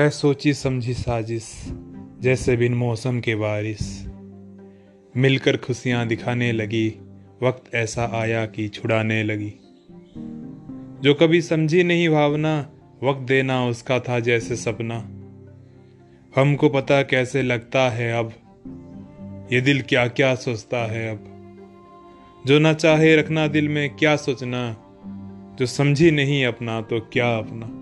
है सोची समझी साजिश, जैसे बिन मौसम के बारिश। मिलकर खुशियाँ दिखाने लगी, वक्त ऐसा आया कि छुड़ाने लगी। जो कभी समझी नहीं भावना, वक्त देना उसका था जैसे सपना। हमको पता कैसे लगता है अब, ये दिल क्या क्या सोचता है अब। जो ना चाहे रखना दिल में क्या सोचना, जो समझी नहीं अपना तो क्या अपना।